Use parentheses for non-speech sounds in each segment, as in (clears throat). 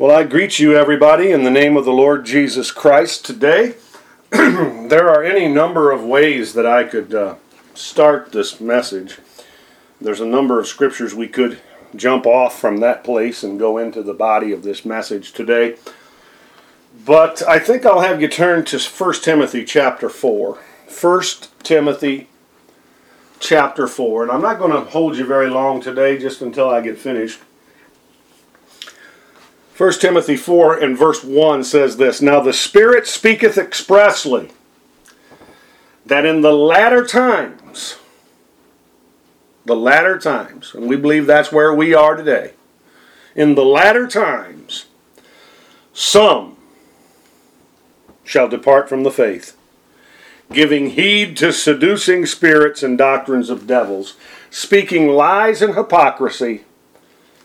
Well, I greet you, everybody, in the name of the Lord Jesus Christ today. (clears throat) there are any number of ways that I could uh, start this message. There's a number of scriptures we could jump off from that place and go into the body of this message today. But I think I'll have you turn to 1 Timothy chapter 4. 1 Timothy chapter 4. And I'm not going to hold you very long today, just until I get finished. 1 Timothy 4 and verse 1 says this Now the Spirit speaketh expressly that in the latter times, the latter times, and we believe that's where we are today, in the latter times, some shall depart from the faith, giving heed to seducing spirits and doctrines of devils, speaking lies and hypocrisy,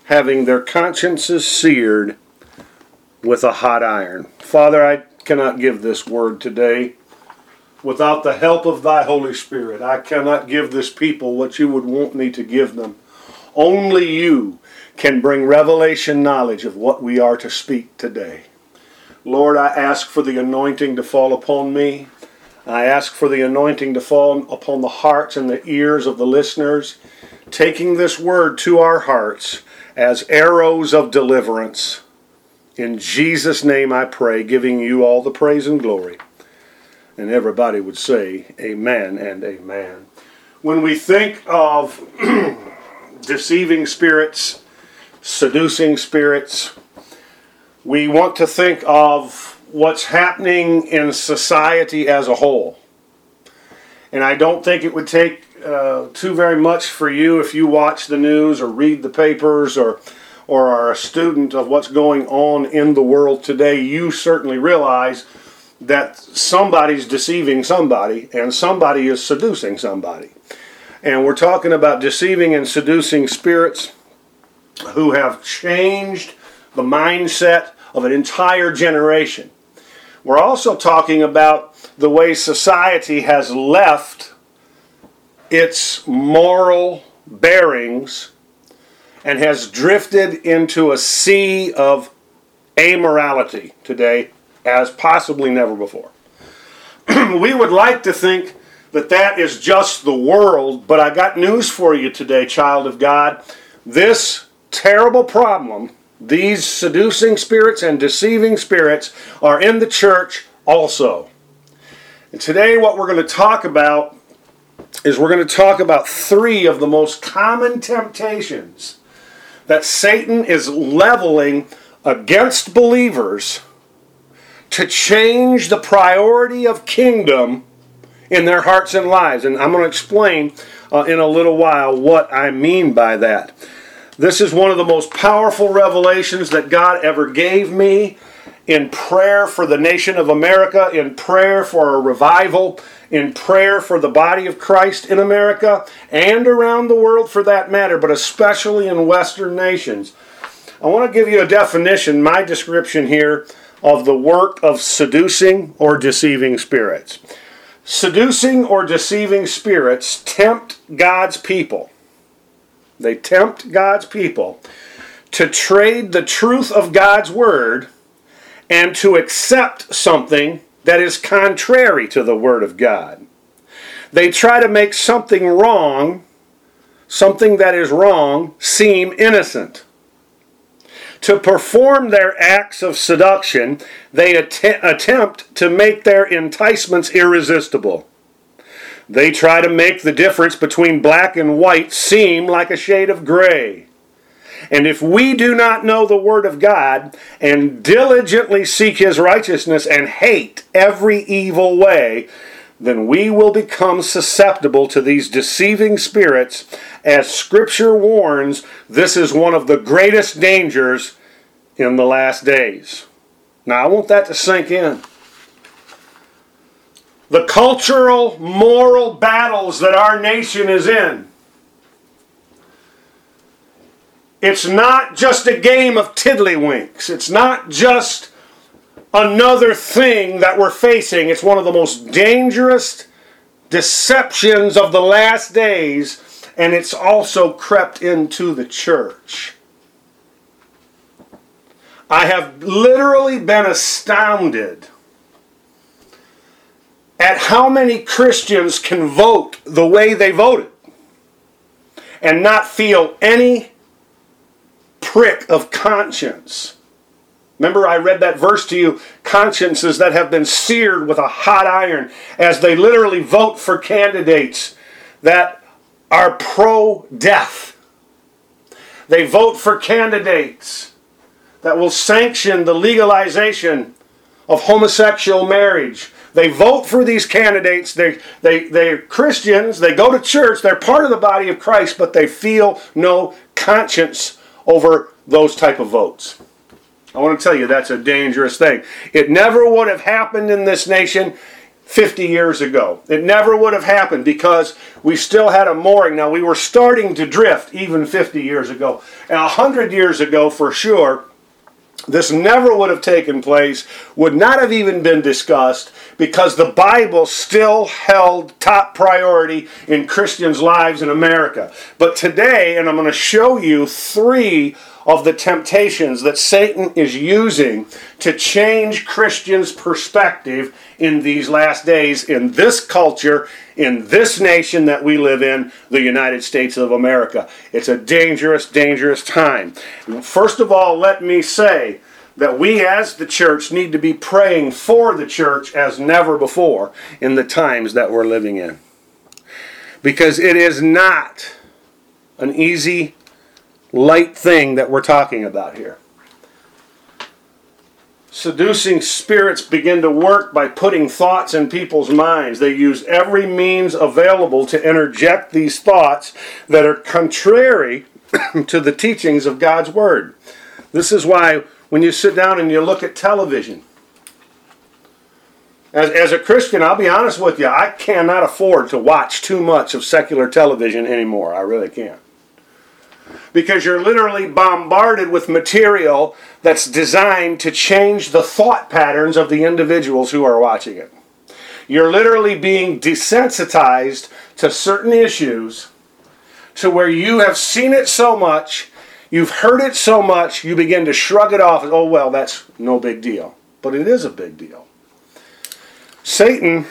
having their consciences seared with a hot iron. Father, I cannot give this word today without the help of thy Holy Spirit. I cannot give this people what you would want me to give them. Only you can bring revelation knowledge of what we are to speak today. Lord, I ask for the anointing to fall upon me. I ask for the anointing to fall upon the hearts and the ears of the listeners, taking this word to our hearts as arrows of deliverance. In Jesus' name I pray, giving you all the praise and glory. And everybody would say, Amen and Amen. When we think of (clears throat) deceiving spirits, seducing spirits, we want to think of what's happening in society as a whole. And I don't think it would take uh, too very much for you if you watch the news or read the papers or or are a student of what's going on in the world today, you certainly realize that somebody's deceiving somebody and somebody is seducing somebody. And we're talking about deceiving and seducing spirits who have changed the mindset of an entire generation. We're also talking about the way society has left its moral bearings and has drifted into a sea of amorality today as possibly never before. (clears throat) we would like to think that that is just the world, but I got news for you today, child of God. This terrible problem, these seducing spirits and deceiving spirits, are in the church also. And today, what we're going to talk about is we're going to talk about three of the most common temptations that Satan is leveling against believers to change the priority of kingdom in their hearts and lives. And I'm going to explain uh, in a little while what I mean by that. This is one of the most powerful revelations that God ever gave me in prayer for the nation of America, in prayer for a revival in prayer for the body of Christ in America and around the world for that matter, but especially in Western nations. I want to give you a definition, my description here, of the work of seducing or deceiving spirits. Seducing or deceiving spirits tempt God's people. They tempt God's people to trade the truth of God's word and to accept something that is contrary to the Word of God. They try to make something wrong, something that is wrong, seem innocent. To perform their acts of seduction, they att- attempt to make their enticements irresistible. They try to make the difference between black and white seem like a shade of gray. And if we do not know the Word of God and diligently seek His righteousness and hate every evil way, then we will become susceptible to these deceiving spirits. As Scripture warns, this is one of the greatest dangers in the last days. Now, I want that to sink in. The cultural, moral battles that our nation is in It's not just a game of tiddlywinks. It's not just another thing that we're facing. It's one of the most dangerous deceptions of the last days, and it's also crept into the church. I have literally been astounded at how many Christians can vote the way they voted and not feel any prick of conscience. Remember, I read that verse to you consciences that have been seared with a hot iron as they literally vote for candidates that are pro death. They vote for candidates that will sanction the legalization of homosexual marriage. They vote for these candidates. They, they, they're Christians. They go to church. They're part of the body of Christ, but they feel no conscience over those type of votes. I want to tell you that's a dangerous thing. It never would have happened in this nation 50 years ago. It never would have happened because we still had a mooring. Now, we were starting to drift even 50 years ago. And 100 years ago, for sure, this never would have taken place, would not have even been discussed, because the Bible still held top priority in Christians' lives in America. But today, and I'm going to show you three of the temptations that Satan is using to change Christians' perspective in these last days, in this culture, in this nation that we live in, the United States of America. It's a dangerous, dangerous time. First of all, let me say that we as the church need to be praying for the church as never before in the times that we're living in. Because it is not an easy light thing that we're talking about here. Seducing spirits begin to work by putting thoughts in people's minds. They use every means available to interject these thoughts that are contrary (coughs) to the teachings of God's Word. This is why when you sit down and you look at television, as, as a Christian, I'll be honest with you, I cannot afford to watch too much of secular television anymore. I really can't because you're literally bombarded with material that's designed to change the thought patterns of the individuals who are watching it. You're literally being desensitized to certain issues to where you have seen it so much, you've heard it so much, you begin to shrug it off oh, well, that's no big deal. But it is a big deal. Satan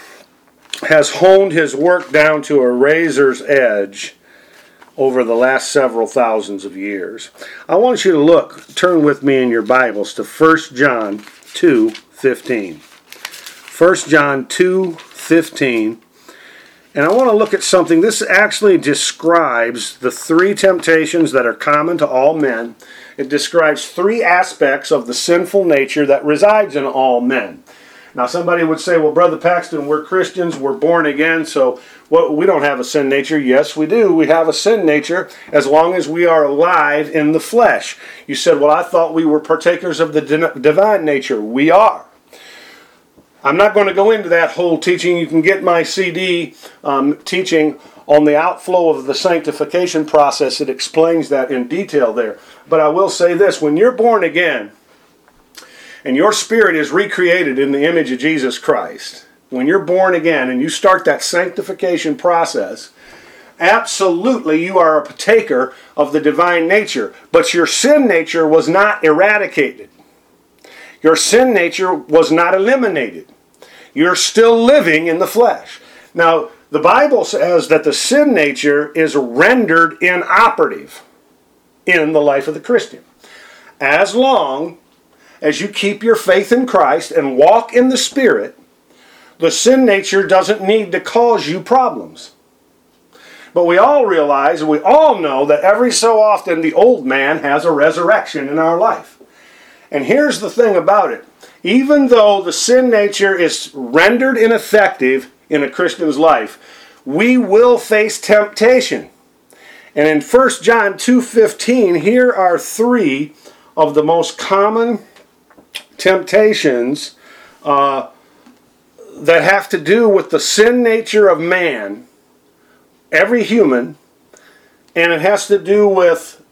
has honed his work down to a razor's edge over the last several thousands of years. I want you to look, turn with me in your Bibles to 1 John 2 15. 1 John 2 15. And I want to look at something. This actually describes the three temptations that are common to all men. It describes three aspects of the sinful nature that resides in all men. Now, somebody would say, well, Brother Paxton, we're Christians, we're born again, so what, we don't have a sin nature. Yes, we do. We have a sin nature as long as we are alive in the flesh. You said, well, I thought we were partakers of the divine nature. We are. I'm not going to go into that whole teaching. You can get my CD um, teaching on the outflow of the sanctification process. It explains that in detail there. But I will say this when you're born again, and your spirit is recreated in the image of Jesus Christ, when you're born again and you start that sanctification process, absolutely you are a partaker of the divine nature. But your sin nature was not eradicated, your sin nature was not eliminated. You're still living in the flesh. Now, the Bible says that the sin nature is rendered inoperative in the life of the Christian. As long as you keep your faith in Christ and walk in the Spirit, the sin nature doesn't need to cause you problems. But we all realize, we all know that every so often the old man has a resurrection in our life. And here's the thing about it even though the sin nature is rendered ineffective in a Christian's life, we will face temptation. And in 1 John 2:15, here are three of the most common temptations uh, that have to do with the sin nature of man, every human, and it has to do with,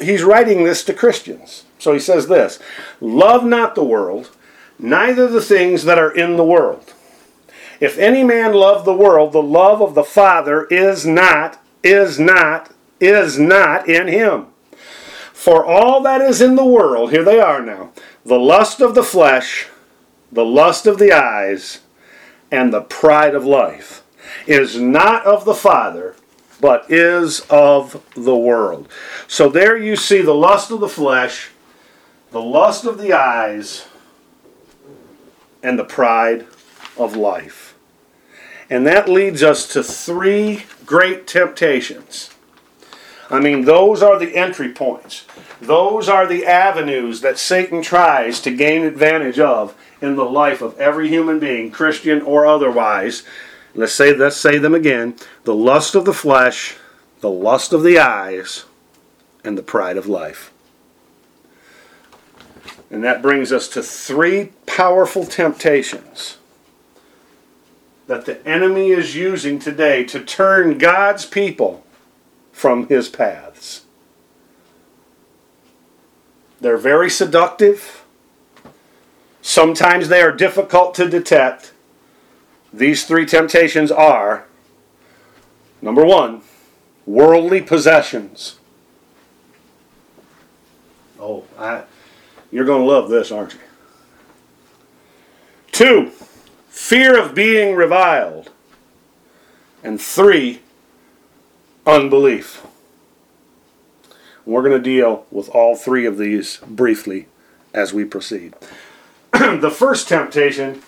he's writing this to Christians. So he says this Love not the world, neither the things that are in the world. If any man love the world, the love of the Father is not, is not, is not in him. For all that is in the world, here they are now the lust of the flesh, the lust of the eyes, and the pride of life is not of the Father, but is of the world. So there you see the lust of the flesh, the lust of the eyes, and the pride of life. And that leads us to three great temptations. I mean, those are the entry points. Those are the avenues that Satan tries to gain advantage of in the life of every human being, Christian or otherwise. Let's say let's say them again. The lust of the flesh, the lust of the eyes, and the pride of life. And that brings us to three powerful temptations that the enemy is using today to turn God's people from his paths. They're very seductive. Sometimes they are difficult to detect. These three temptations are number one, worldly possessions. Oh, I, you're going to love this, aren't you? Two, fear of being reviled. And three, unbelief. We're going to deal with all three of these briefly as we proceed. (clears throat) the first temptation,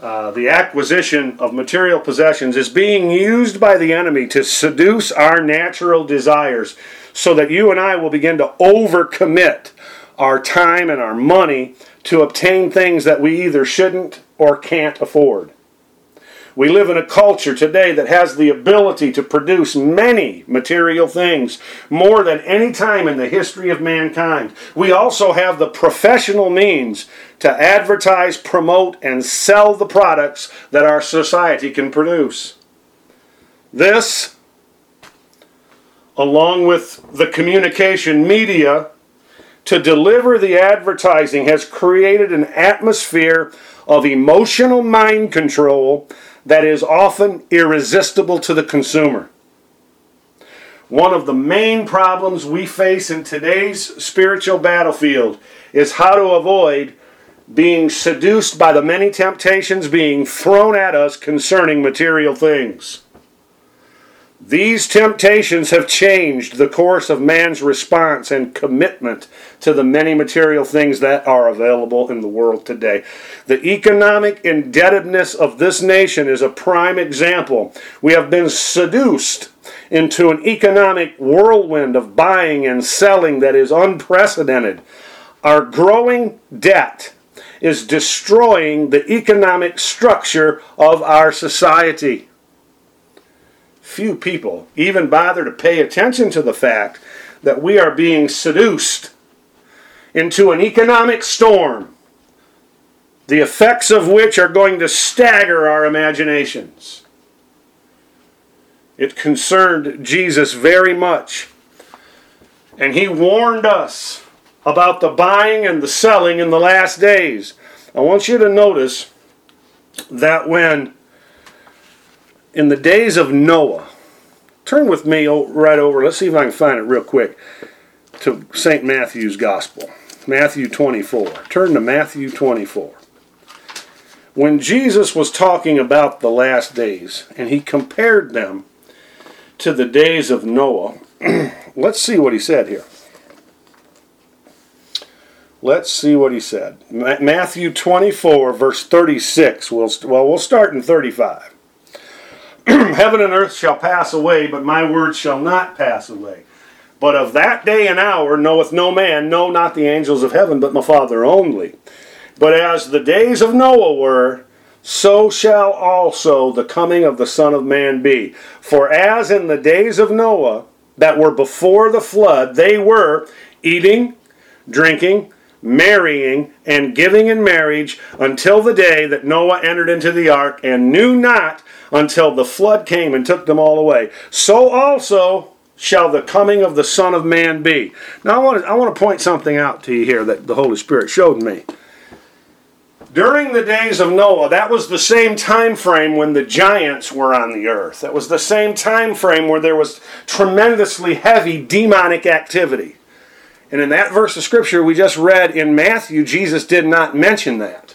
uh, the acquisition of material possessions, is being used by the enemy to seduce our natural desires so that you and I will begin to overcommit our time and our money to obtain things that we either shouldn't or can't afford. We live in a culture today that has the ability to produce many material things, more than any time in the history of mankind. We also have the professional means to advertise, promote, and sell the products that our society can produce. This, along with the communication media, to deliver the advertising has created an atmosphere of emotional mind control that is often irresistible to the consumer. One of the main problems we face in today's spiritual battlefield is how to avoid being seduced by the many temptations being thrown at us concerning material things. These temptations have changed the course of man's response and commitment to the many material things that are available in the world today. The economic indebtedness of this nation is a prime example. We have been seduced into an economic whirlwind of buying and selling that is unprecedented. Our growing debt is destroying the economic structure of our society few people even bother to pay attention to the fact that we are being seduced into an economic storm, the effects of which are going to stagger our imaginations. It concerned Jesus very much, and he warned us about the buying and the selling in the last days. I want you to notice that when in the days of Noah, turn with me right over, let's see if I can find it real quick, to St. Matthew's Gospel. Matthew 24. Turn to Matthew 24. When Jesus was talking about the last days, and he compared them to the days of Noah, (clears throat) let's see what he said here. Let's see what he said. Matthew 24, verse 36. We'll, well, we'll start in 35. (clears throat) Heaven and earth shall pass away, but my words shall not pass away. But of that day and hour knoweth no man, no, not the angels of heaven, but my Father only. But as the days of Noah were, so shall also the coming of the Son of Man be. For as in the days of Noah that were before the flood, they were eating, drinking, marrying, and giving in marriage until the day that Noah entered into the ark and knew not until the flood came and took them all away. So also shall the coming of the Son of Man be. Now I want to, I want to point something out to you here that the Holy Spirit showed me. During the days of Noah, that was the same time frame when the giants were on the earth. That was the same time frame where there was tremendously heavy demonic activity. And in that verse of scripture we just read in Matthew, Jesus did not mention that.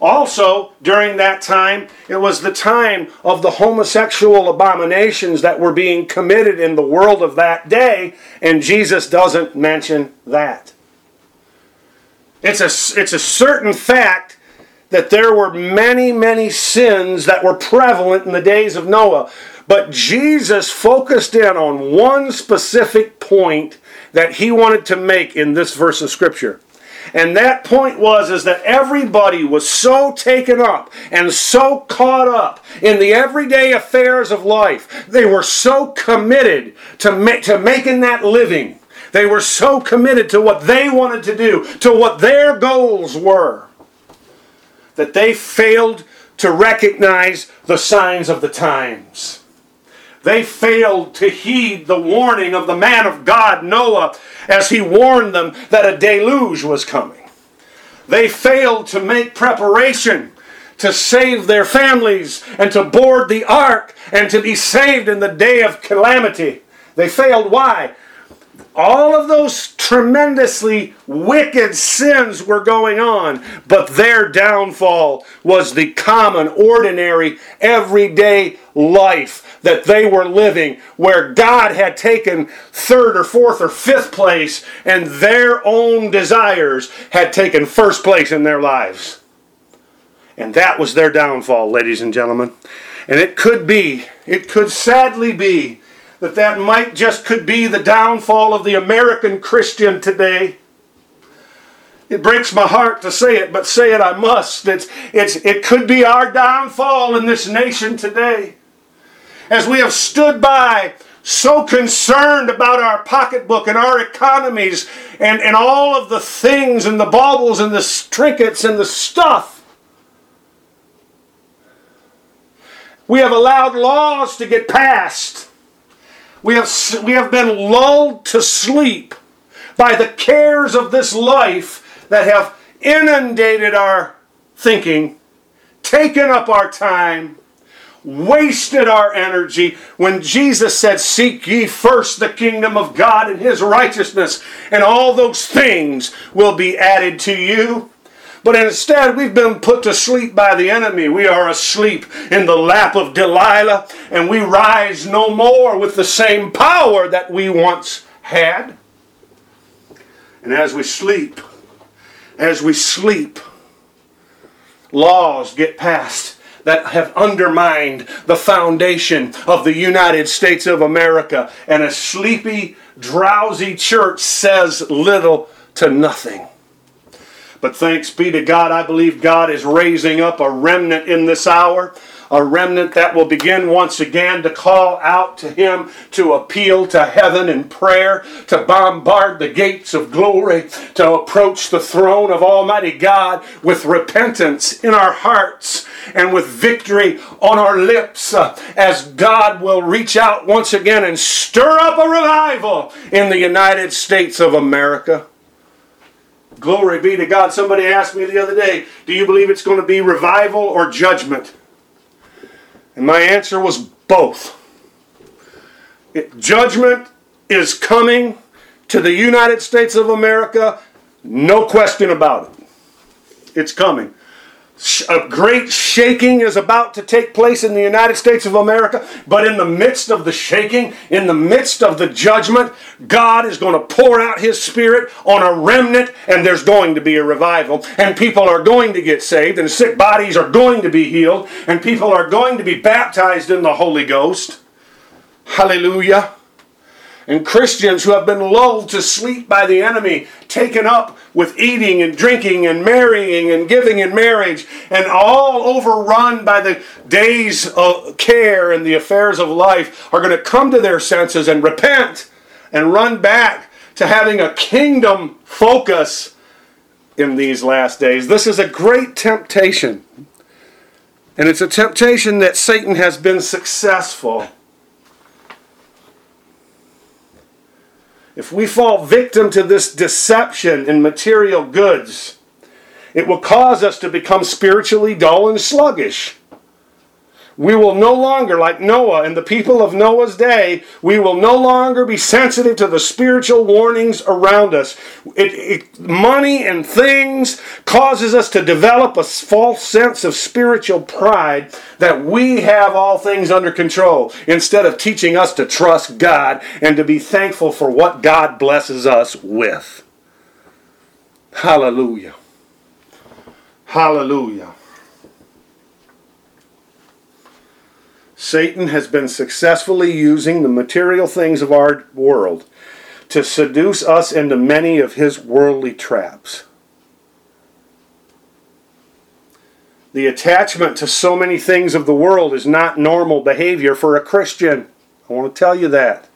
Also, during that time, it was the time of the homosexual abominations that were being committed in the world of that day, and Jesus doesn't mention that. It's a, it's a certain fact that there were many, many sins that were prevalent in the days of Noah. But Jesus focused in on one specific point that he wanted to make in this verse of Scripture. And that point was is that everybody was so taken up and so caught up in the everyday affairs of life. They were so committed to, ma- to making that living. They were so committed to what they wanted to do, to what their goals were, that they failed to recognize the signs of the times. They failed to heed the warning of the man of God, Noah, as he warned them that a deluge was coming. They failed to make preparation to save their families and to board the ark and to be saved in the day of calamity. They failed. Why? all of those tremendously wicked sins were going on, but their downfall was the common, ordinary, everyday life that they were living, where God had taken third or fourth or fifth place, and their own desires had taken first place in their lives. And that was their downfall, ladies and gentlemen. And it could be, it could sadly be, that that might just could be the downfall of the American Christian today. It breaks my heart to say it, but say it I must. It's, it's, it could be our downfall in this nation today. As we have stood by so concerned about our pocketbook and our economies and, and all of the things and the baubles and the trinkets and the stuff. We have allowed laws to get passed we have, we have been lulled to sleep by the cares of this life that have inundated our thinking, taken up our time, wasted our energy when Jesus said, Seek ye first the kingdom of God and his righteousness, and all those things will be added to you. But instead, we've been put to sleep by the enemy. We are asleep in the lap of Delilah, and we rise no more with the same power that we once had. And as we sleep, as we sleep, laws get passed that have undermined the foundation of the United States of America. And a sleepy, drowsy church says little to nothing. But thanks be to God, I believe God is raising up a remnant in this hour. A remnant that will begin once again to call out to Him, to appeal to heaven in prayer, to bombard the gates of glory, to approach the throne of Almighty God with repentance in our hearts and with victory on our lips, uh, as God will reach out once again and stir up a revival in the United States of America. Glory be to God. Somebody asked me the other day, Do you believe it's going to be revival or judgment? And my answer was both. It, judgment is coming to the United States of America, no question about it. It's coming a great shaking is about to take place in the United States of America, but in the midst of the shaking, in the midst of the judgment, God is going to pour out His Spirit on a remnant, and there's going to be a revival, and people are going to get saved, and sick bodies are going to be healed, and people are going to be baptized in the Holy Ghost. Hallelujah and Christians who have been lulled to sleep by the enemy, taken up with eating and drinking and marrying and giving in marriage, and all overrun by the days of care and the affairs of life, are going to come to their senses and repent and run back to having a kingdom focus in these last days. This is a great temptation. And it's a temptation that Satan has been successful If we fall victim to this deception in material goods, it will cause us to become spiritually dull and sluggish. We will no longer, like Noah and the people of Noah's day, we will no longer be sensitive to the spiritual warnings around us. It, it, money and things causes us to develop a false sense of spiritual pride that we have all things under control instead of teaching us to trust God and to be thankful for what God blesses us with. Hallelujah. Hallelujah. Satan has been successfully using the material things of our world to seduce us into many of his worldly traps. The attachment to so many things of the world is not normal behavior for a Christian. I want to tell you that.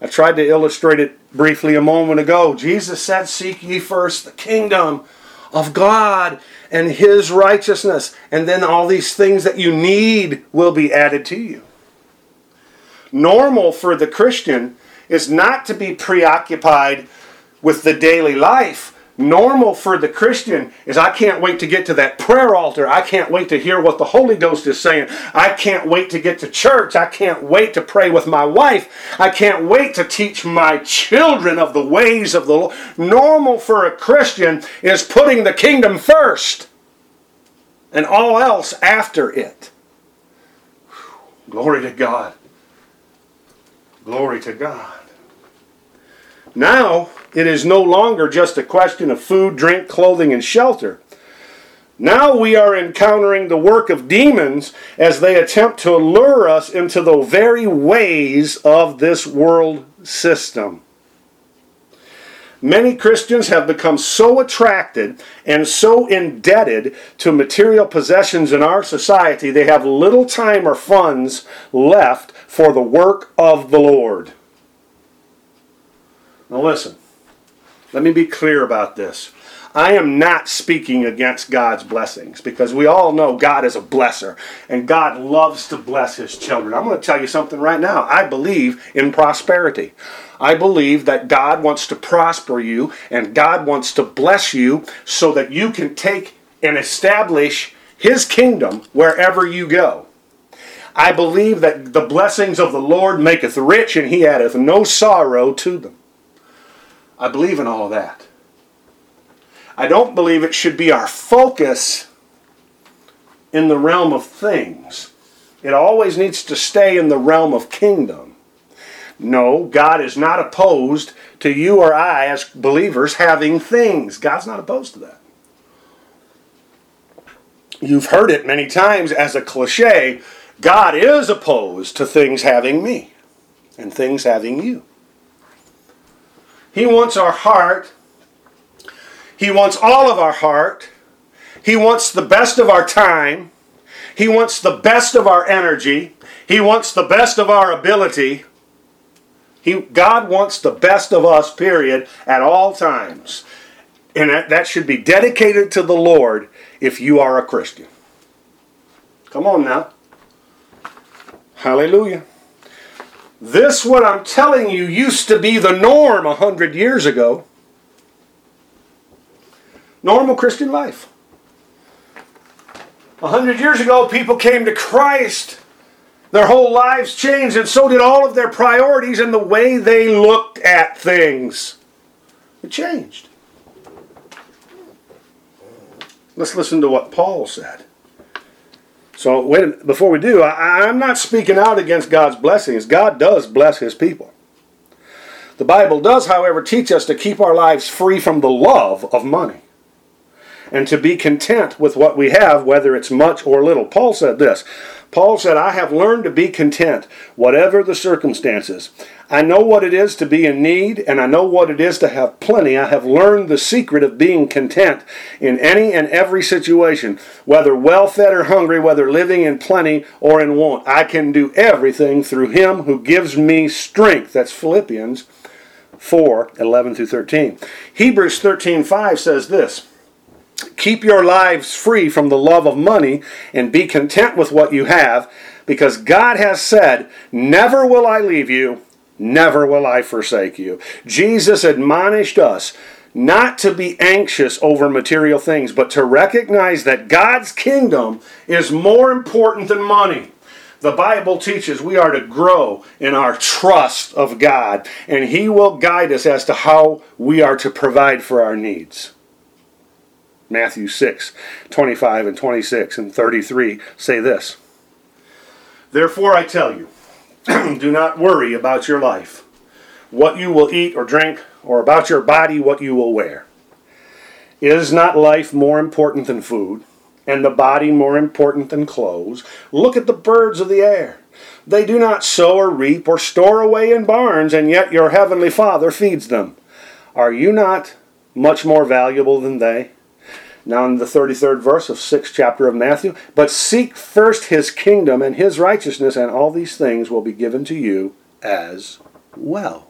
I tried to illustrate it briefly a moment ago. Jesus said, Seek ye first the kingdom of God and His righteousness, and then all these things that you need will be added to you. Normal for the Christian is not to be preoccupied with the daily life, normal for the Christian is I can't wait to get to that prayer altar. I can't wait to hear what the Holy Ghost is saying. I can't wait to get to church. I can't wait to pray with my wife. I can't wait to teach my children of the ways of the Lord. Normal for a Christian is putting the kingdom first and all else after it. Glory to God. Glory to God. Now, it is no longer just a question of food, drink, clothing, and shelter. Now we are encountering the work of demons as they attempt to lure us into the very ways of this world system. Many Christians have become so attracted and so indebted to material possessions in our society, they have little time or funds left for the work of the Lord. Now, listen, let me be clear about this. I am not speaking against God's blessings because we all know God is a blesser and God loves to bless his children. I'm going to tell you something right now. I believe in prosperity. I believe that God wants to prosper you and God wants to bless you so that you can take and establish his kingdom wherever you go. I believe that the blessings of the Lord maketh rich and he addeth no sorrow to them. I believe in all of that. I don't believe it should be our focus in the realm of things. It always needs to stay in the realm of kingdom. No, God is not opposed to you or I as believers having things. God's not opposed to that. You've heard it many times as a cliche God is opposed to things having me and things having you. He wants our heart. He wants all of our heart. He wants the best of our time. He wants the best of our energy. He wants the best of our ability. He, God wants the best of us, period, at all times. And that, that should be dedicated to the Lord if you are a Christian. Come on now. Hallelujah. This, what I'm telling you, used to be the norm a hundred years ago. Normal Christian life. A hundred years ago, people came to Christ. Their whole lives changed, and so did all of their priorities and the way they looked at things. It changed. Let's listen to what Paul said. So wait, before we do, I, I'm not speaking out against God's blessings. God does bless His people. The Bible does, however, teach us to keep our lives free from the love of money and to be content with what we have, whether it's much or little. Paul said this Paul said, I have learned to be content, whatever the circumstances. I know what it is to be in need, and I know what it is to have plenty. I have learned the secret of being content in any and every situation, whether well fed or hungry, whether living in plenty or in want. I can do everything through him who gives me strength. That's Philippians 4 11 through 13. Hebrews 13 5 says this. Keep your lives free from the love of money and be content with what you have because God has said, Never will I leave you, never will I forsake you. Jesus admonished us not to be anxious over material things, but to recognize that God's kingdom is more important than money. The Bible teaches we are to grow in our trust of God, and He will guide us as to how we are to provide for our needs. Matthew 6, 25 and 26 and 33 say this Therefore I tell you, (clears throat) do not worry about your life, what you will eat or drink, or about your body, what you will wear. Is not life more important than food, and the body more important than clothes? Look at the birds of the air. They do not sow or reap or store away in barns, and yet your heavenly Father feeds them. Are you not much more valuable than they? Now, in the 33rd verse of 6th chapter of Matthew, but seek first his kingdom and his righteousness, and all these things will be given to you as well.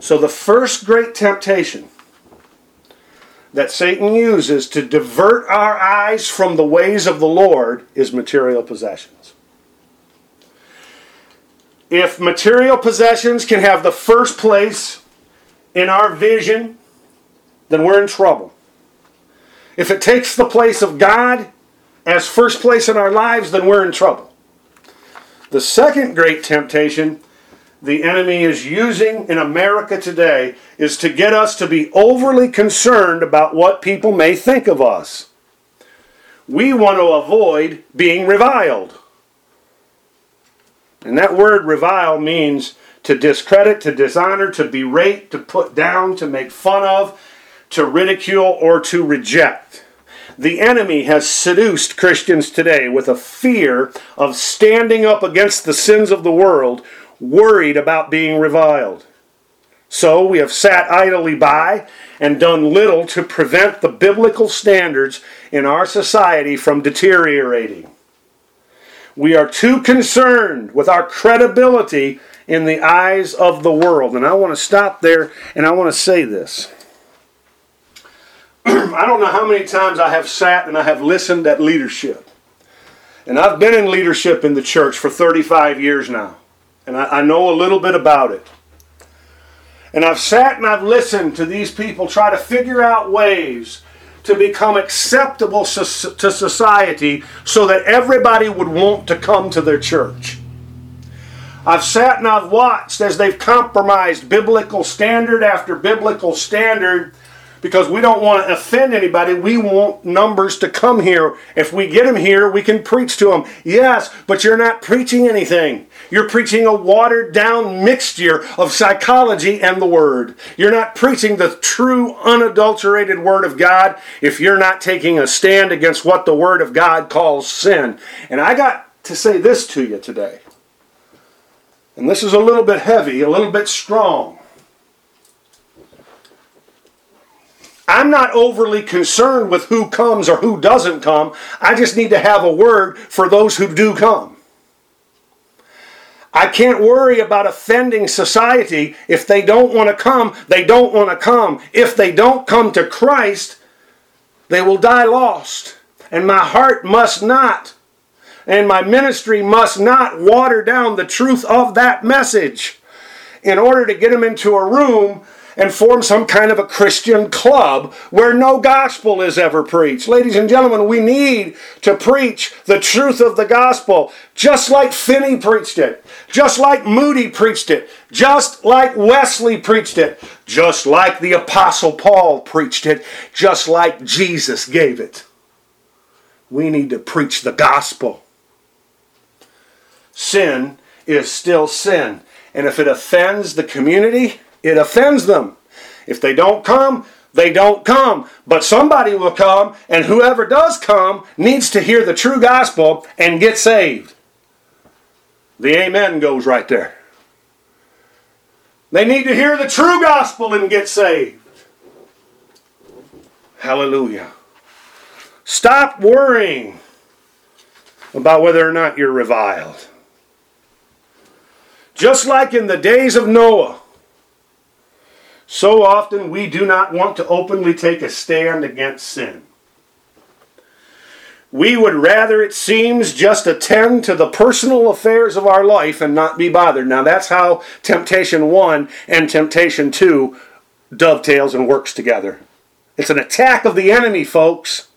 So, the first great temptation that Satan uses to divert our eyes from the ways of the Lord is material possessions. If material possessions can have the first place in our vision, then we're in trouble. If it takes the place of God as first place in our lives, then we're in trouble. The second great temptation the enemy is using in America today is to get us to be overly concerned about what people may think of us. We want to avoid being reviled. And that word revile means to discredit, to dishonor, to berate, to put down, to make fun of, to ridicule, or to reject. The enemy has seduced Christians today with a fear of standing up against the sins of the world, worried about being reviled. So we have sat idly by and done little to prevent the biblical standards in our society from deteriorating. We are too concerned with our credibility in the eyes of the world. And I want to stop there and I want to say this. (clears throat) I don't know how many times I have sat and I have listened at leadership. And I've been in leadership in the church for 35 years now. And I, I know a little bit about it. And I've sat and I've listened to these people try to figure out ways to become acceptable to society so that everybody would want to come to their church. I've sat and I've watched as they've compromised biblical standard after biblical standard because we don't want to offend anybody. We want numbers to come here. If we get them here, we can preach to them. Yes, but you're not preaching anything. You're preaching a watered down mixture of psychology and the Word. You're not preaching the true, unadulterated Word of God if you're not taking a stand against what the Word of God calls sin. And I got to say this to you today. And this is a little bit heavy, a little bit strong. I'm not overly concerned with who comes or who doesn't come. I just need to have a word for those who do come. I can't worry about offending society. If they don't want to come, they don't want to come. If they don't come to Christ, they will die lost. And my heart must not, and my ministry must not water down the truth of that message in order to get them into a room and form some kind of a Christian club where no gospel is ever preached. Ladies and gentlemen, we need to preach the truth of the gospel just like Finney preached it, just like Moody preached it, just like Wesley preached it, just like the Apostle Paul preached it, just like Jesus gave it. We need to preach the gospel. Sin is still sin. And if it offends the community, it offends them. If they don't come, they don't come. But somebody will come, and whoever does come needs to hear the true gospel and get saved. The amen goes right there. They need to hear the true gospel and get saved. Hallelujah. Stop worrying about whether or not you're reviled. Just like in the days of Noah, so often we do not want to openly take a stand against sin. We would rather, it seems, just attend to the personal affairs of our life and not be bothered. Now, that's how temptation 1 and temptation 2 dovetails and works together. It's an attack of the enemy, folks.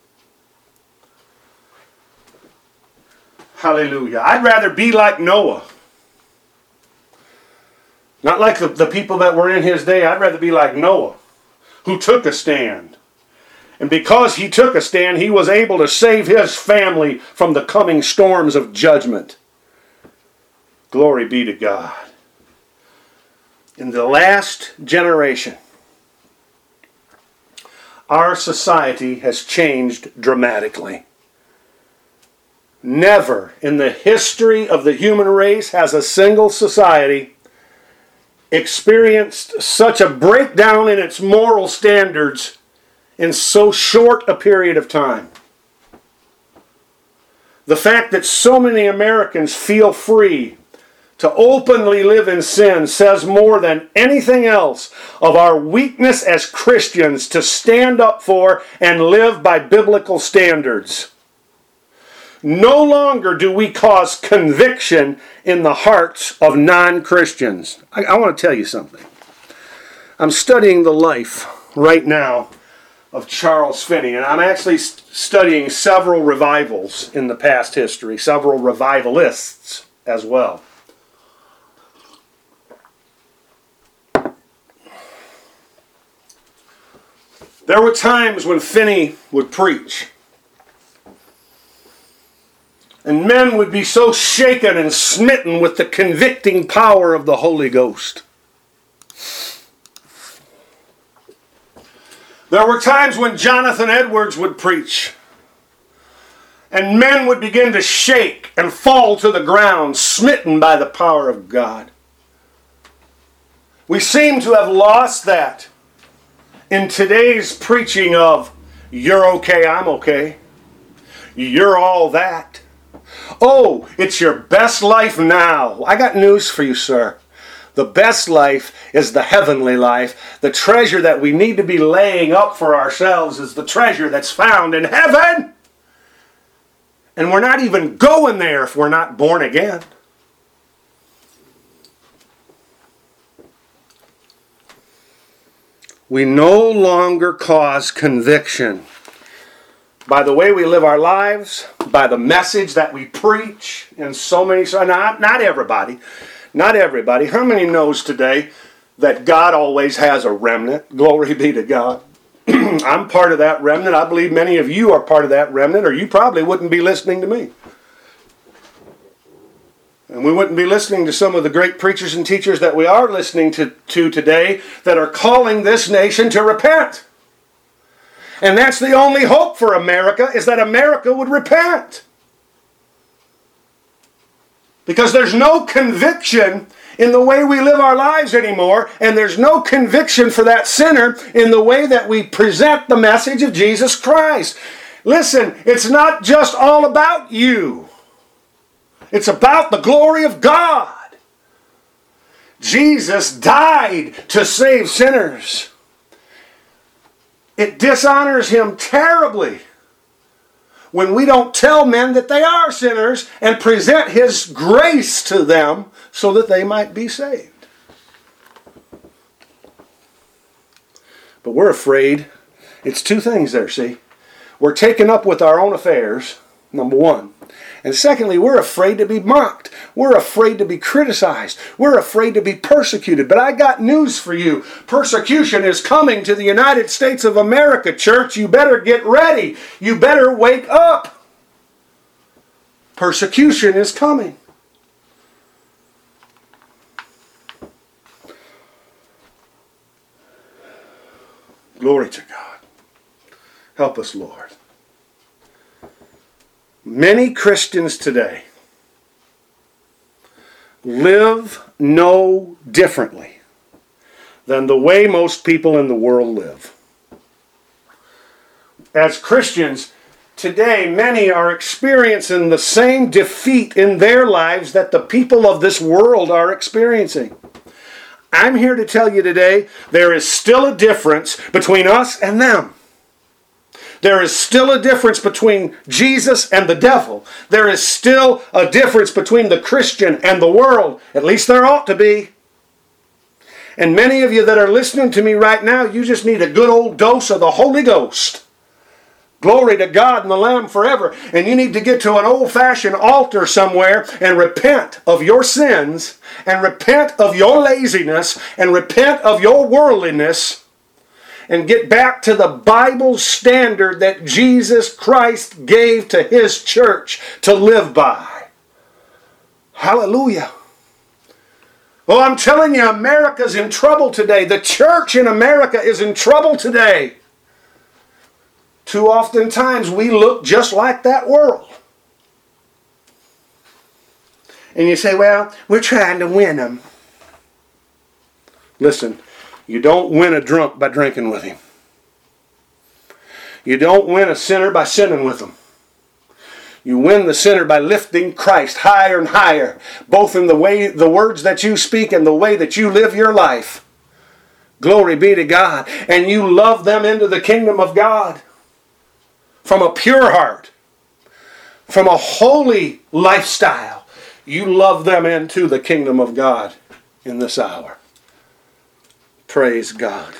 Hallelujah. I'd rather be like Noah. Not like the, the people that were in his day. I'd rather be like Noah, who took a stand. And because he took a stand, he was able to save his family from the coming storms of judgment. Glory be to God. In the last generation, our society has changed dramatically. Never in the history of the human race has a single society experienced such a breakdown in its moral standards in so short a period of time. The fact that so many Americans feel free to openly live in sin says more than anything else of our weakness as Christians to stand up for and live by biblical standards. No longer do we cause conviction in the hearts of non Christians. I, I want to tell you something. I'm studying the life right now of Charles Finney, and I'm actually studying several revivals in the past history, several revivalists as well. There were times when Finney would preach and men would be so shaken and smitten with the convicting power of the Holy Ghost. There were times when Jonathan Edwards would preach, and men would begin to shake and fall to the ground, smitten by the power of God. We seem to have lost that in today's preaching of, you're okay, I'm okay, you're all that. Oh, it's your best life now. I got news for you, sir. The best life is the heavenly life. The treasure that we need to be laying up for ourselves is the treasure that's found in heaven. And we're not even going there if we're not born again. We no longer cause conviction by the way we live our lives, by the message that we preach, and so many. Not not everybody, not everybody. How many knows today that God always has a remnant? Glory be to God. (clears throat) I'm part of that remnant. I believe many of you are part of that remnant, or you probably wouldn't be listening to me. And we wouldn't be listening to some of the great preachers and teachers that we are listening to, to today that are calling this nation to repent. And that's the only hope for America is that America would repent. Because there's no conviction in the way we live our lives anymore, and there's no conviction for that sinner in the way that we present the message of Jesus Christ. Listen, it's not just all about you, it's about the glory of God. Jesus died to save sinners. It dishonors him terribly when we don't tell men that they are sinners and present his grace to them so that they might be saved. But we're afraid. It's two things there, see? We're taken up with our own affairs, number one. And secondly, we're afraid to be mocked. We're afraid to be criticized. We're afraid to be persecuted. But I got news for you. Persecution is coming to the United States of America, church. You better get ready. You better wake up. Persecution is coming. Glory to God. Help us, Lord. Many Christians today live no differently than the way most people in the world live. As Christians, today many are experiencing the same defeat in their lives that the people of this world are experiencing. I'm here to tell you today there is still a difference between us and them. There is still a difference between Jesus and the devil. There is still a difference between the Christian and the world. At least there ought to be. And many of you that are listening to me right now, you just need a good old dose of the Holy Ghost. Glory to God and the Lamb forever. And you need to get to an old fashioned altar somewhere and repent of your sins and repent of your laziness and repent of your worldliness and get back to the Bible standard that Jesus Christ gave to His church to live by. Hallelujah. Well, I'm telling you, America's in trouble today. The church in America is in trouble today. Too often times we look just like that world. And you say, well, we're trying to win them. Listen, you don't win a drunk by drinking with him. You don't win a sinner by sinning with him. You win the sinner by lifting Christ higher and higher, both in the way the words that you speak and the way that you live your life. Glory be to God. And you love them into the kingdom of God from a pure heart, from a holy lifestyle. You love them into the kingdom of God in this hour. Praise God.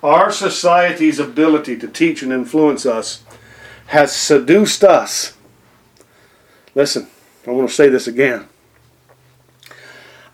Our society's ability to teach and influence us has seduced us. Listen, I want to say this again.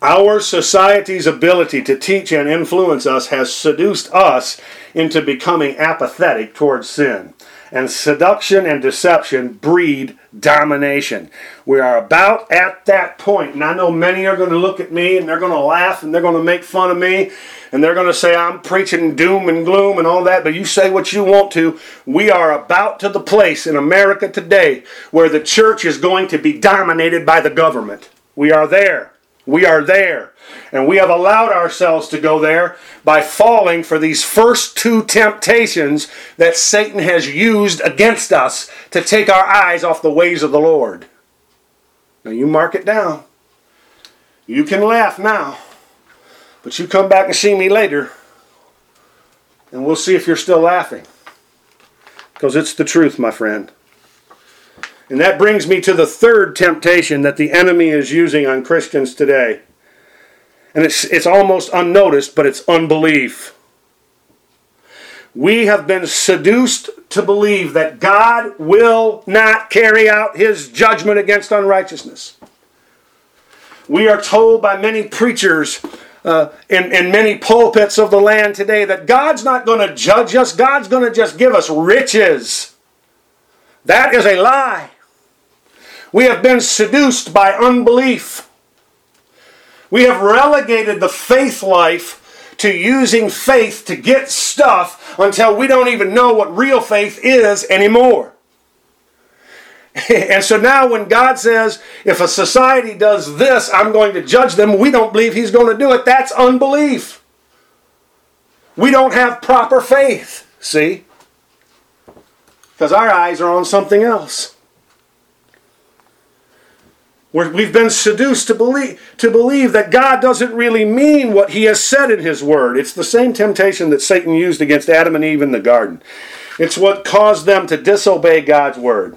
Our society's ability to teach and influence us has seduced us into becoming apathetic towards sin. And seduction and deception breed domination. We are about at that point, and I know many are going to look at me and they're going to laugh and they're going to make fun of me and they're going to say I'm preaching doom and gloom and all that, but you say what you want to. We are about to the place in America today where the church is going to be dominated by the government. We are there. We are there. And we have allowed ourselves to go there by falling for these first two temptations that Satan has used against us to take our eyes off the ways of the Lord. Now you mark it down. You can laugh now, but you come back and see me later, and we'll see if you're still laughing. Because it's the truth, my friend. And that brings me to the third temptation that the enemy is using on Christians today. And it's, it's almost unnoticed, but it's unbelief. We have been seduced to believe that God will not carry out his judgment against unrighteousness. We are told by many preachers uh, in, in many pulpits of the land today that God's not going to judge us, God's going to just give us riches. That is a lie. We have been seduced by unbelief. We have relegated the faith life to using faith to get stuff until we don't even know what real faith is anymore. (laughs) and so now, when God says, if a society does this, I'm going to judge them, we don't believe He's going to do it. That's unbelief. We don't have proper faith, see? Because our eyes are on something else we have been seduced to believe, to believe that God doesn't really mean what he has said in his word. It's the same temptation that Satan used against Adam and Eve in the garden. It's what caused them to disobey God's word.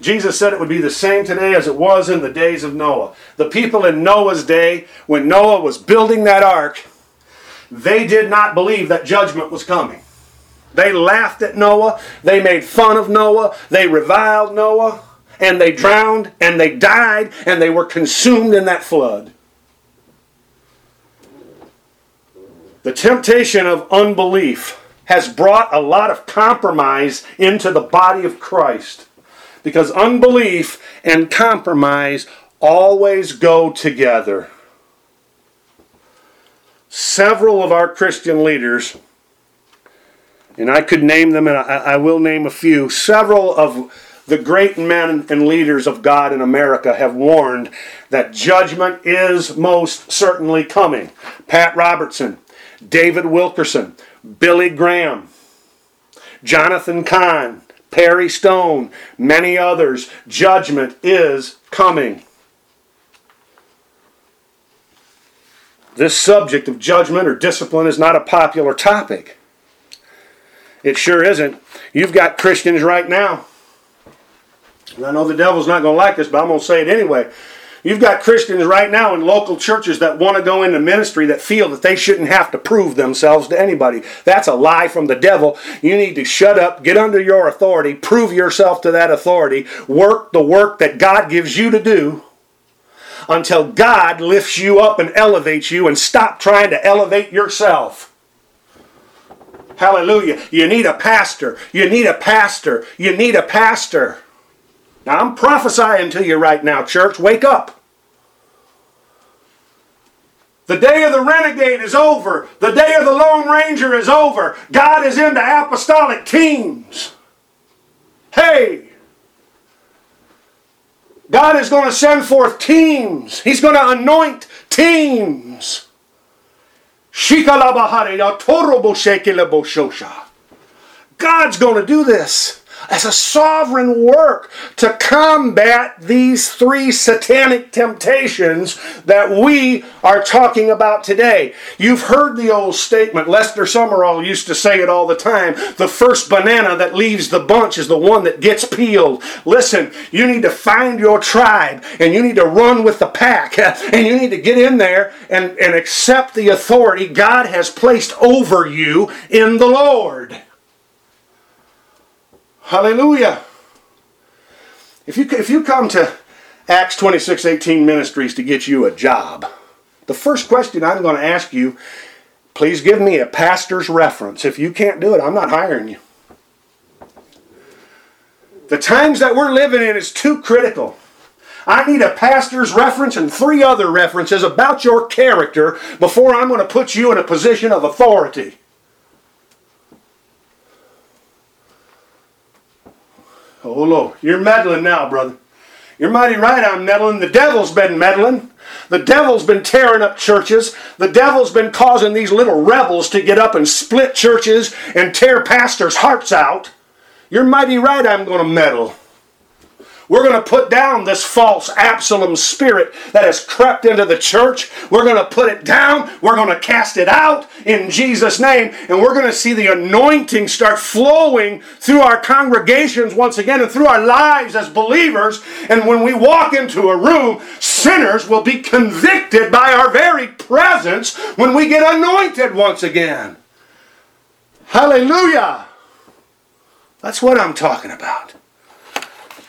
Jesus said it would be the same today as it was in the days of Noah. The people in Noah's day, when Noah was building that ark, they did not believe that judgment was coming. They laughed at Noah, they made fun of Noah, they reviled Noah and they drowned and they died and they were consumed in that flood. The temptation of unbelief has brought a lot of compromise into the body of Christ because unbelief and compromise always go together. Several of our Christian leaders, and I could name them and I, I will name a few, several of the great men and leaders of God in America have warned that judgment is most certainly coming. Pat Robertson, David Wilkerson, Billy Graham, Jonathan Cahn, Perry Stone, many others. Judgment is coming. This subject of judgment or discipline is not a popular topic. It sure isn't. You've got Christians right now and I know the devil's not going to like this, but I'm going to say it anyway. You've got Christians right now in local churches that want to go into ministry that feel that they shouldn't have to prove themselves to anybody. That's a lie from the devil. You need to shut up, get under your authority, prove yourself to that authority, work the work that God gives you to do until God lifts you up and elevates you and stop trying to elevate yourself. Hallelujah. You need a pastor. You need a pastor. You need a pastor. Now, I'm prophesying to you right now, church. Wake up. The day of the renegade is over. The day of the Lone Ranger is over. God is into apostolic teams. Hey! God is going to send forth teams. He's going to anoint teams. God's going to do this as a sovereign work to combat these three satanic temptations that we are talking about today. You've heard the old statement, Lester Sumrall used to say it all the time the first banana that leaves the bunch is the one that gets peeled. Listen, you need to find your tribe and you need to run with the pack (laughs) and you need to get in there and, and accept the authority God has placed over you in the Lord. Hallelujah. If you, if you come to Acts 26 18 Ministries to get you a job, the first question I'm going to ask you, please give me a pastor's reference. If you can't do it, I'm not hiring you. The times that we're living in is too critical. I need a pastor's reference and three other references about your character before I'm going to put you in a position of authority. Oh, Lord, you're meddling now, brother. You're mighty right I'm meddling. The devil's been meddling. The devil's been tearing up churches. The devil's been causing these little rebels to get up and split churches and tear pastors' hearts out. You're mighty right I'm going to meddle. We're going to put down this false Absalom spirit that has crept into the church. We're going to put it down. We're going to cast it out in Jesus' name. And we're going to see the anointing start flowing through our congregations once again and through our lives as believers. And when we walk into a room, sinners will be convicted by our very presence when we get anointed once again. Hallelujah. That's what I'm talking about.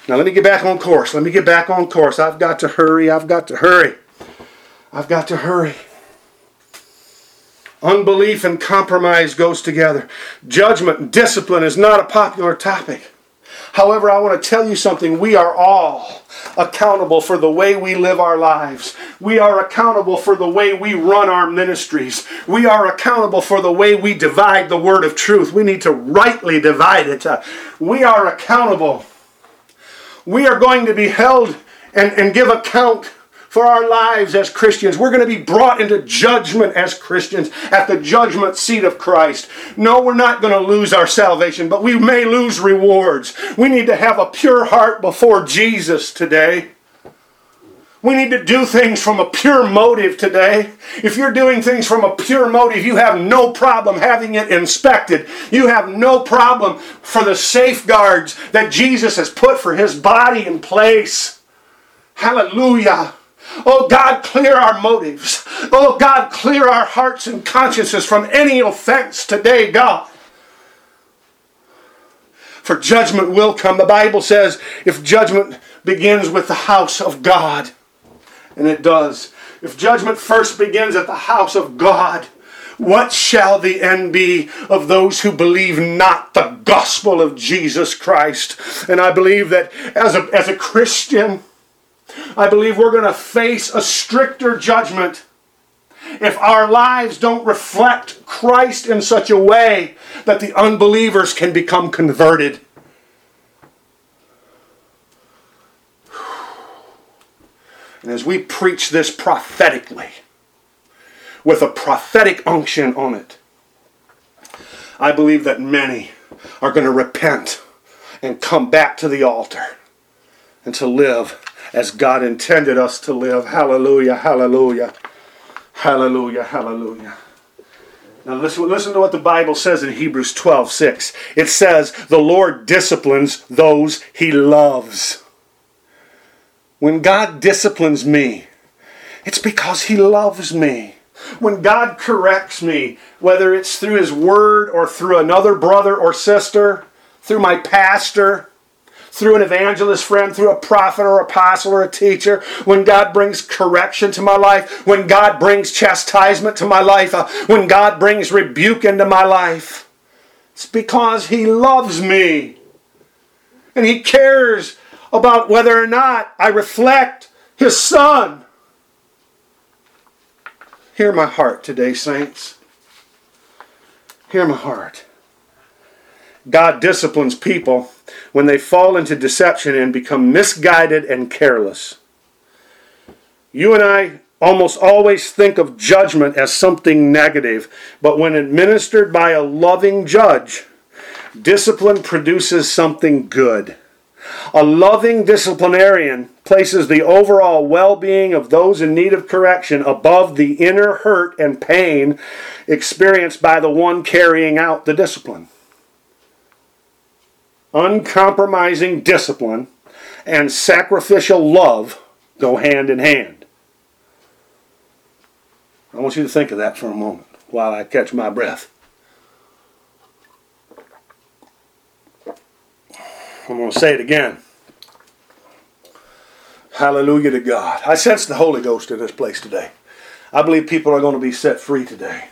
Now let me get back on course. Let me get back on course. I've got to hurry. I've got to hurry. I've got to hurry. Unbelief and compromise goes together. Judgment and discipline is not a popular topic. However, I want to tell you something. We are all accountable for the way we live our lives. We are accountable for the way we run our ministries. We are accountable for the way we divide the word of truth. We need to rightly divide it. Uh, we are accountable we are going to be held and, and give account for our lives as Christians. We're going to be brought into judgment as Christians at the judgment seat of Christ. No, we're not going to lose our salvation, but we may lose rewards. We need to have a pure heart before Jesus today. We need to do things from a pure motive today. If you're doing things from a pure motive, you have no problem having it inspected. You have no problem for the safeguards that Jesus has put for his body in place. Hallelujah. Oh God, clear our motives. Oh God, clear our hearts and consciences from any offense today, God. For judgment will come. The Bible says if judgment begins with the house of God, and it does. If judgment first begins at the house of God, what shall the end be of those who believe not the gospel of Jesus Christ? And I believe that as a, as a Christian, I believe we're going to face a stricter judgment if our lives don't reflect Christ in such a way that the unbelievers can become converted. And as we preach this prophetically, with a prophetic unction on it, I believe that many are going to repent and come back to the altar and to live as God intended us to live. Hallelujah, hallelujah, hallelujah, hallelujah. Now listen, listen to what the Bible says in Hebrews 12 6. It says, The Lord disciplines those he loves. When God disciplines me, it's because He loves me. When God corrects me, whether it's through His Word or through another brother or sister, through my pastor, through an evangelist friend, through a prophet or apostle or a teacher, when God brings correction to my life, when God brings chastisement to my life, uh, when God brings rebuke into my life, it's because He loves me. And He cares about whether or not I reflect His Son. Hear my heart today, saints. Hear my heart. God disciplines people when they fall into deception and become misguided and careless. You and I almost always think of judgment as something negative, but when administered by a loving judge, discipline produces something good. A loving disciplinarian places the overall well being of those in need of correction above the inner hurt and pain experienced by the one carrying out the discipline uncompromising discipline, and sacrificial love go hand in hand. I want you to think of that for a moment while I catch my breath. I'm going to say it again. Hallelujah to God. I sense the Holy Ghost in this place today. I believe people are going to be set free today.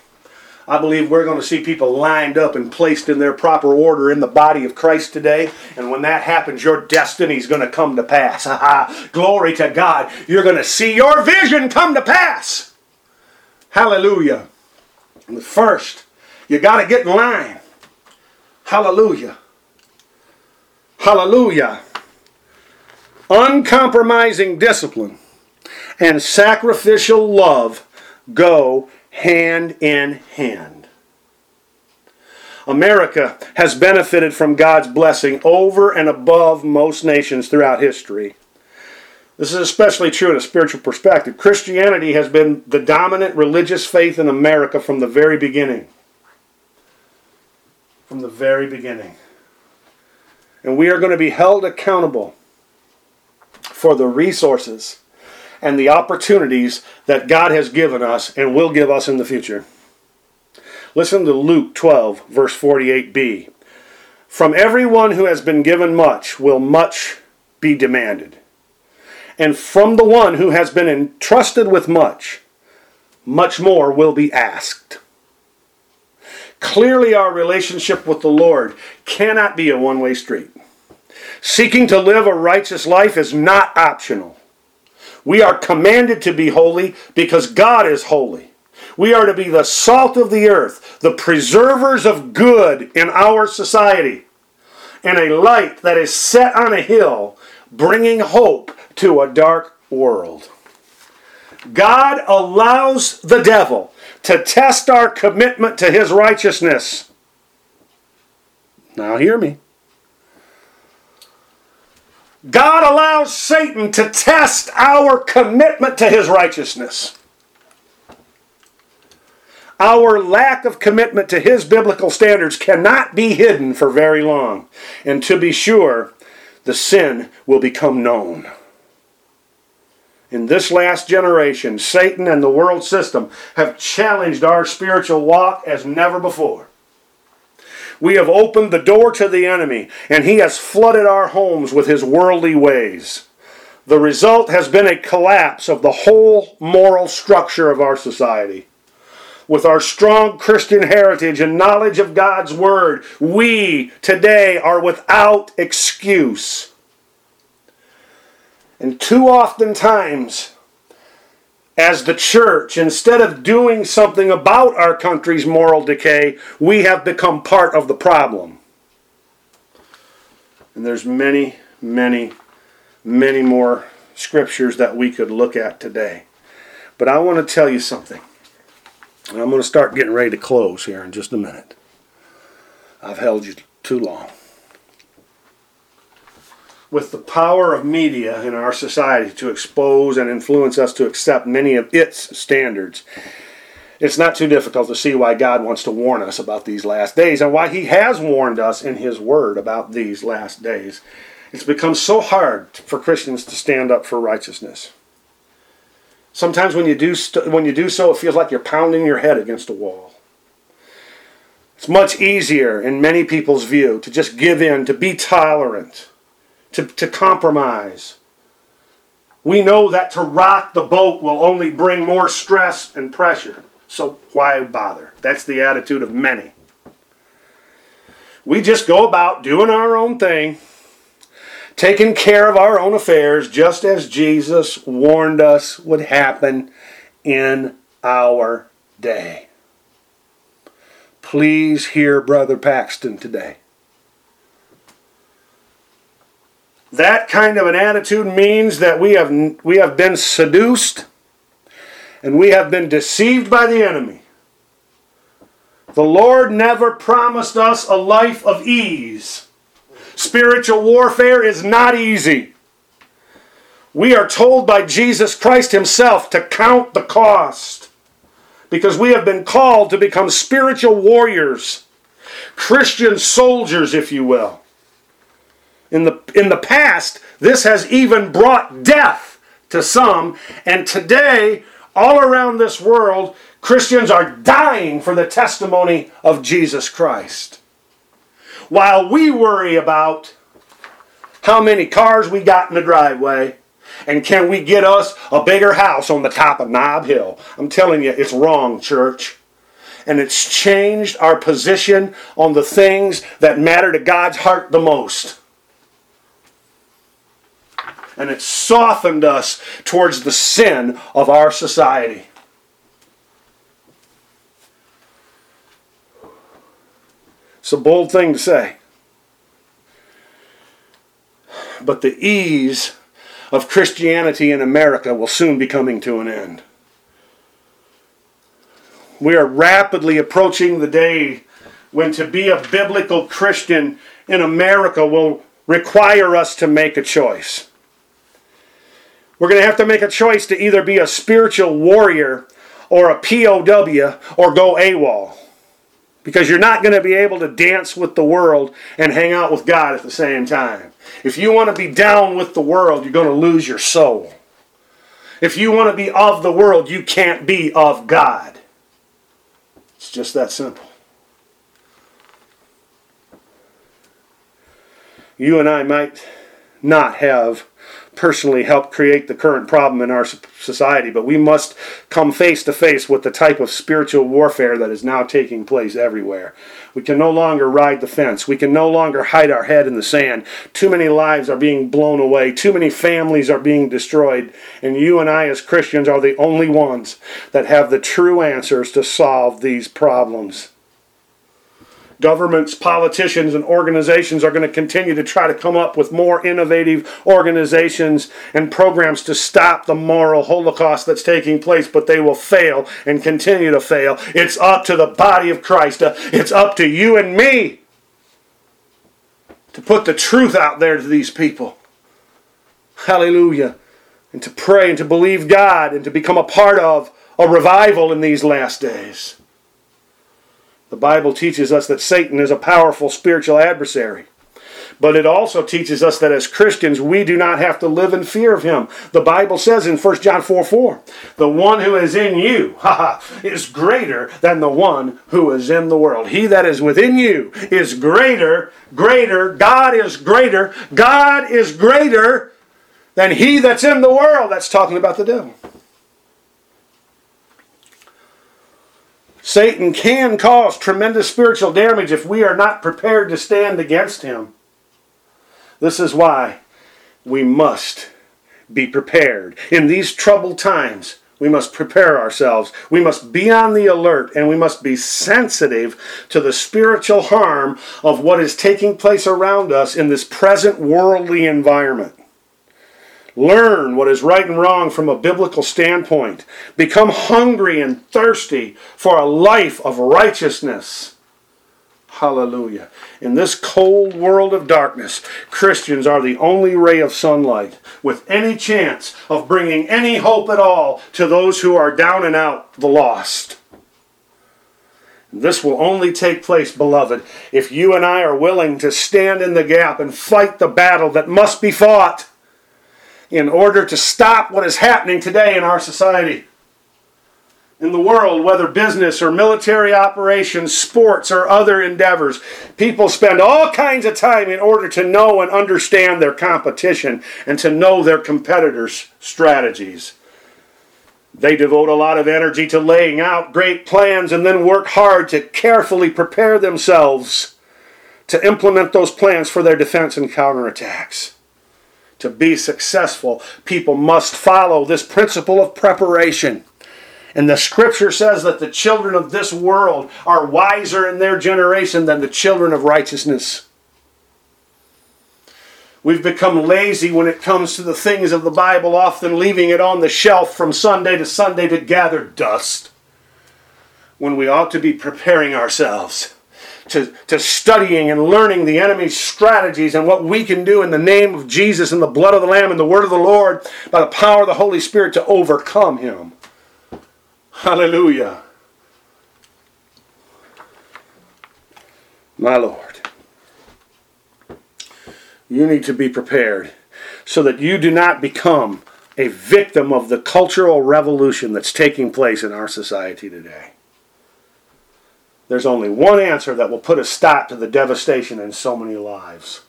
I believe we're going to see people lined up and placed in their proper order in the body of Christ today. And when that happens, your destiny is going to come to pass. (laughs) Glory to God. You're going to see your vision come to pass. Hallelujah. First, you got to get in line. Hallelujah. Hallelujah. Uncompromising discipline and sacrificial love go hand in hand. America has benefited from God's blessing over and above most nations throughout history. This is especially true in a spiritual perspective. Christianity has been the dominant religious faith in America from the very beginning. From the very beginning. And we are going to be held accountable for the resources and the opportunities that God has given us and will give us in the future. Listen to Luke 12, verse 48b. From everyone who has been given much will much be demanded. And from the one who has been entrusted with much, much more will be asked. Clearly, our relationship with the Lord cannot be a one way street. Seeking to live a righteous life is not optional. We are commanded to be holy because God is holy. We are to be the salt of the earth, the preservers of good in our society, and a light that is set on a hill, bringing hope to a dark world. God allows the devil to test our commitment to his righteousness. Now, hear me. God allows Satan to test our commitment to his righteousness. Our lack of commitment to his biblical standards cannot be hidden for very long. And to be sure, the sin will become known. In this last generation, Satan and the world system have challenged our spiritual walk as never before. We have opened the door to the enemy, and he has flooded our homes with his worldly ways. The result has been a collapse of the whole moral structure of our society. With our strong Christian heritage and knowledge of God's Word, we today are without excuse. And too often times, as the church, instead of doing something about our country's moral decay, we have become part of the problem. And there's many, many, many more scriptures that we could look at today. But I want to tell you something. And I'm going to start getting ready to close here in just a minute. I've held you too long with the power of media in our society to expose and influence us to accept many of its standards, it's not too difficult to see why God wants to warn us about these last days and why He has warned us in His Word about these last days. It's become so hard for Christians to stand up for righteousness. Sometimes when you do st- when you do so, it feels like you're pounding your head against a wall. It's much easier, in many people's view, to just give in, to be tolerant, to, to compromise. We know that to rock the boat will only bring more stress and pressure. So why bother? That's the attitude of many. We just go about doing our own thing, taking care of our own affairs, just as Jesus warned us would happen in our day. Please hear Brother Paxton today. That kind of an attitude means that we have, we have been seduced and we have been deceived by the enemy. The Lord never promised us a life of ease. Spiritual warfare is not easy. We are told by Jesus Christ Himself to count the cost because we have been called to become spiritual warriors, Christian soldiers, if you will. In the, in the past, this has even brought death to some, and today, all around this world, Christians are dying for the testimony of Jesus Christ. While we worry about how many cars we got in the driveway, and can we get us a bigger house on the top of Nob Hill? I'm telling you, it's wrong, church. And it's changed our position on the things that matter to God's heart the most. And it softened us towards the sin of our society. It's a bold thing to say. But the ease of Christianity in America will soon be coming to an end. We are rapidly approaching the day when to be a biblical Christian in America will require us to make a choice. We're going to have to make a choice to either be a spiritual warrior or a POW or go AWOL because you're not going to be able to dance with the world and hang out with God at the same time. If you want to be down with the world, you're going to lose your soul. If you want to be of the world, you can't be of God. It's just that simple. You and I might not have personally helped create the current problem in our society, but we must come face to face with the type of spiritual warfare that is now taking place everywhere. We can no longer ride the fence. We can no longer hide our head in the sand. Too many lives are being blown away. Too many families are being destroyed. And you and I, as Christians, are the only ones that have the true answers to solve these problems governments, politicians, and organizations are going to continue to try to come up with more innovative organizations and programs to stop the moral holocaust that's taking place, but they will fail and continue to fail. It's up to the body of Christ. Uh, it's up to you and me to put the truth out there to these people. Hallelujah. And to pray and to believe God and to become a part of a revival in these last days. The Bible teaches us that Satan is a powerful spiritual adversary. But it also teaches us that as Christians, we do not have to live in fear of him. The Bible says in 1 John 4 4, the one who is in you (laughs) is greater than the one who is in the world. He that is within you is greater, greater. God is greater. God is greater than he that's in the world. That's talking about the devil. Satan can cause tremendous spiritual damage if we are not prepared to stand against him. This is why we must be prepared. In these troubled times, we must prepare ourselves. We must be on the alert and we must be sensitive to the spiritual harm of what is taking place around us in this present worldly environment. Learn what is right and wrong from a biblical standpoint. Become hungry and thirsty for a life of righteousness. Hallelujah. In this cold world of darkness, Christians are the only ray of sunlight with any chance of bringing any hope at all to those who are down and out, the lost. This will only take place, beloved, if you and I are willing to stand in the gap and fight the battle that must be fought in order to stop what is happening today in our society. In the world, whether business or military operations, sports, or other endeavors, people spend all kinds of time in order to know and understand their competition and to know their competitors' strategies. They devote a lot of energy to laying out great plans and then work hard to carefully prepare themselves to implement those plans for their defense and counterattacks. To be successful, people must follow this principle of preparation. And the scripture says that the children of this world are wiser in their generation than the children of righteousness. We've become lazy when it comes to the things of the Bible, often leaving it on the shelf from Sunday to Sunday to gather dust. When we ought to be preparing ourselves to, to studying and learning the enemy's strategies and what we can do in the name of Jesus and the blood of the Lamb and the word of the Lord by the power of the Holy Spirit to overcome him. Hallelujah. My Lord. You need to be prepared so that you do not become a victim of the cultural revolution that's taking place in our society today. There's only one answer that will put a stop to the devastation in so many lives.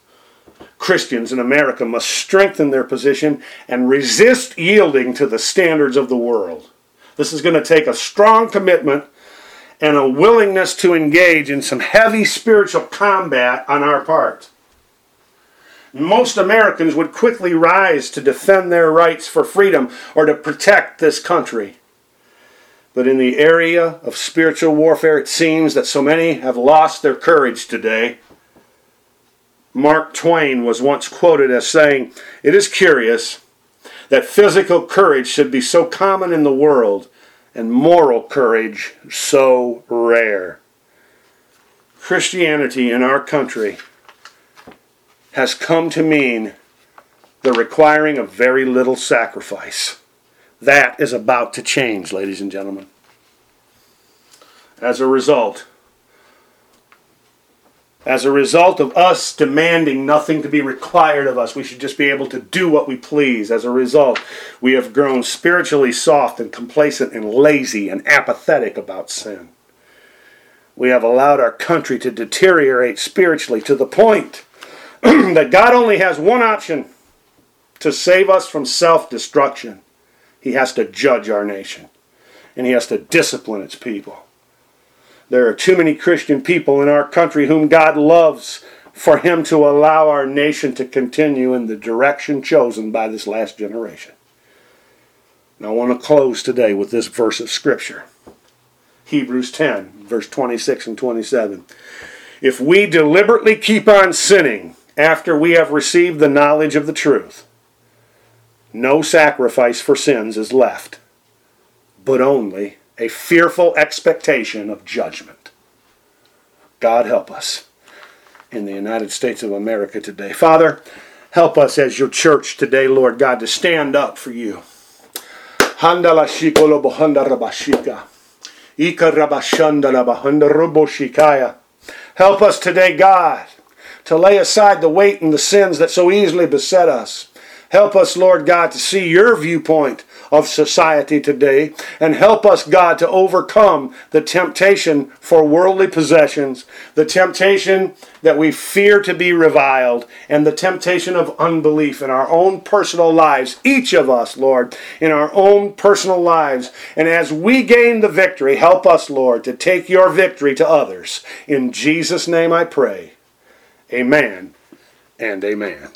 Christians in America must strengthen their position and resist yielding to the standards of the world. This is going to take a strong commitment and a willingness to engage in some heavy spiritual combat on our part most Americans would quickly rise to defend their rights for freedom or to protect this country. But in the area of spiritual warfare, it seems that so many have lost their courage today. Mark Twain was once quoted as saying, It is curious that physical courage should be so common in the world and moral courage so rare. Christianity in our country has come to mean the requiring of very little sacrifice. That is about to change, ladies and gentlemen. As a result, as a result of us demanding nothing to be required of us, we should just be able to do what we please. As a result, we have grown spiritually soft and complacent and lazy and apathetic about sin. We have allowed our country to deteriorate spiritually to the point (clears throat) that God only has one option to save us from self destruction. He has to judge our nation, and He has to discipline its people. There are too many Christian people in our country whom God loves for Him to allow our nation to continue in the direction chosen by this last generation. Now, I want to close today with this verse of Scripture Hebrews 10, verse 26 and 27. If we deliberately keep on sinning, after we have received the knowledge of the truth. No sacrifice for sins is left, but only a fearful expectation of judgment. God help us in the United States of America today. Father, help us as your church today, Lord God, to stand up for you. Help us today, God, to lay aside the weight and the sins that so easily beset us. Help us, Lord God, to see your viewpoint of society today and help us, God, to overcome the temptation for worldly possessions, the temptation that we fear to be reviled, and the temptation of unbelief in our own personal lives, each of us, Lord, in our own personal lives. And as we gain the victory, help us, Lord, to take your victory to others. In Jesus' name I pray. Amen and amen.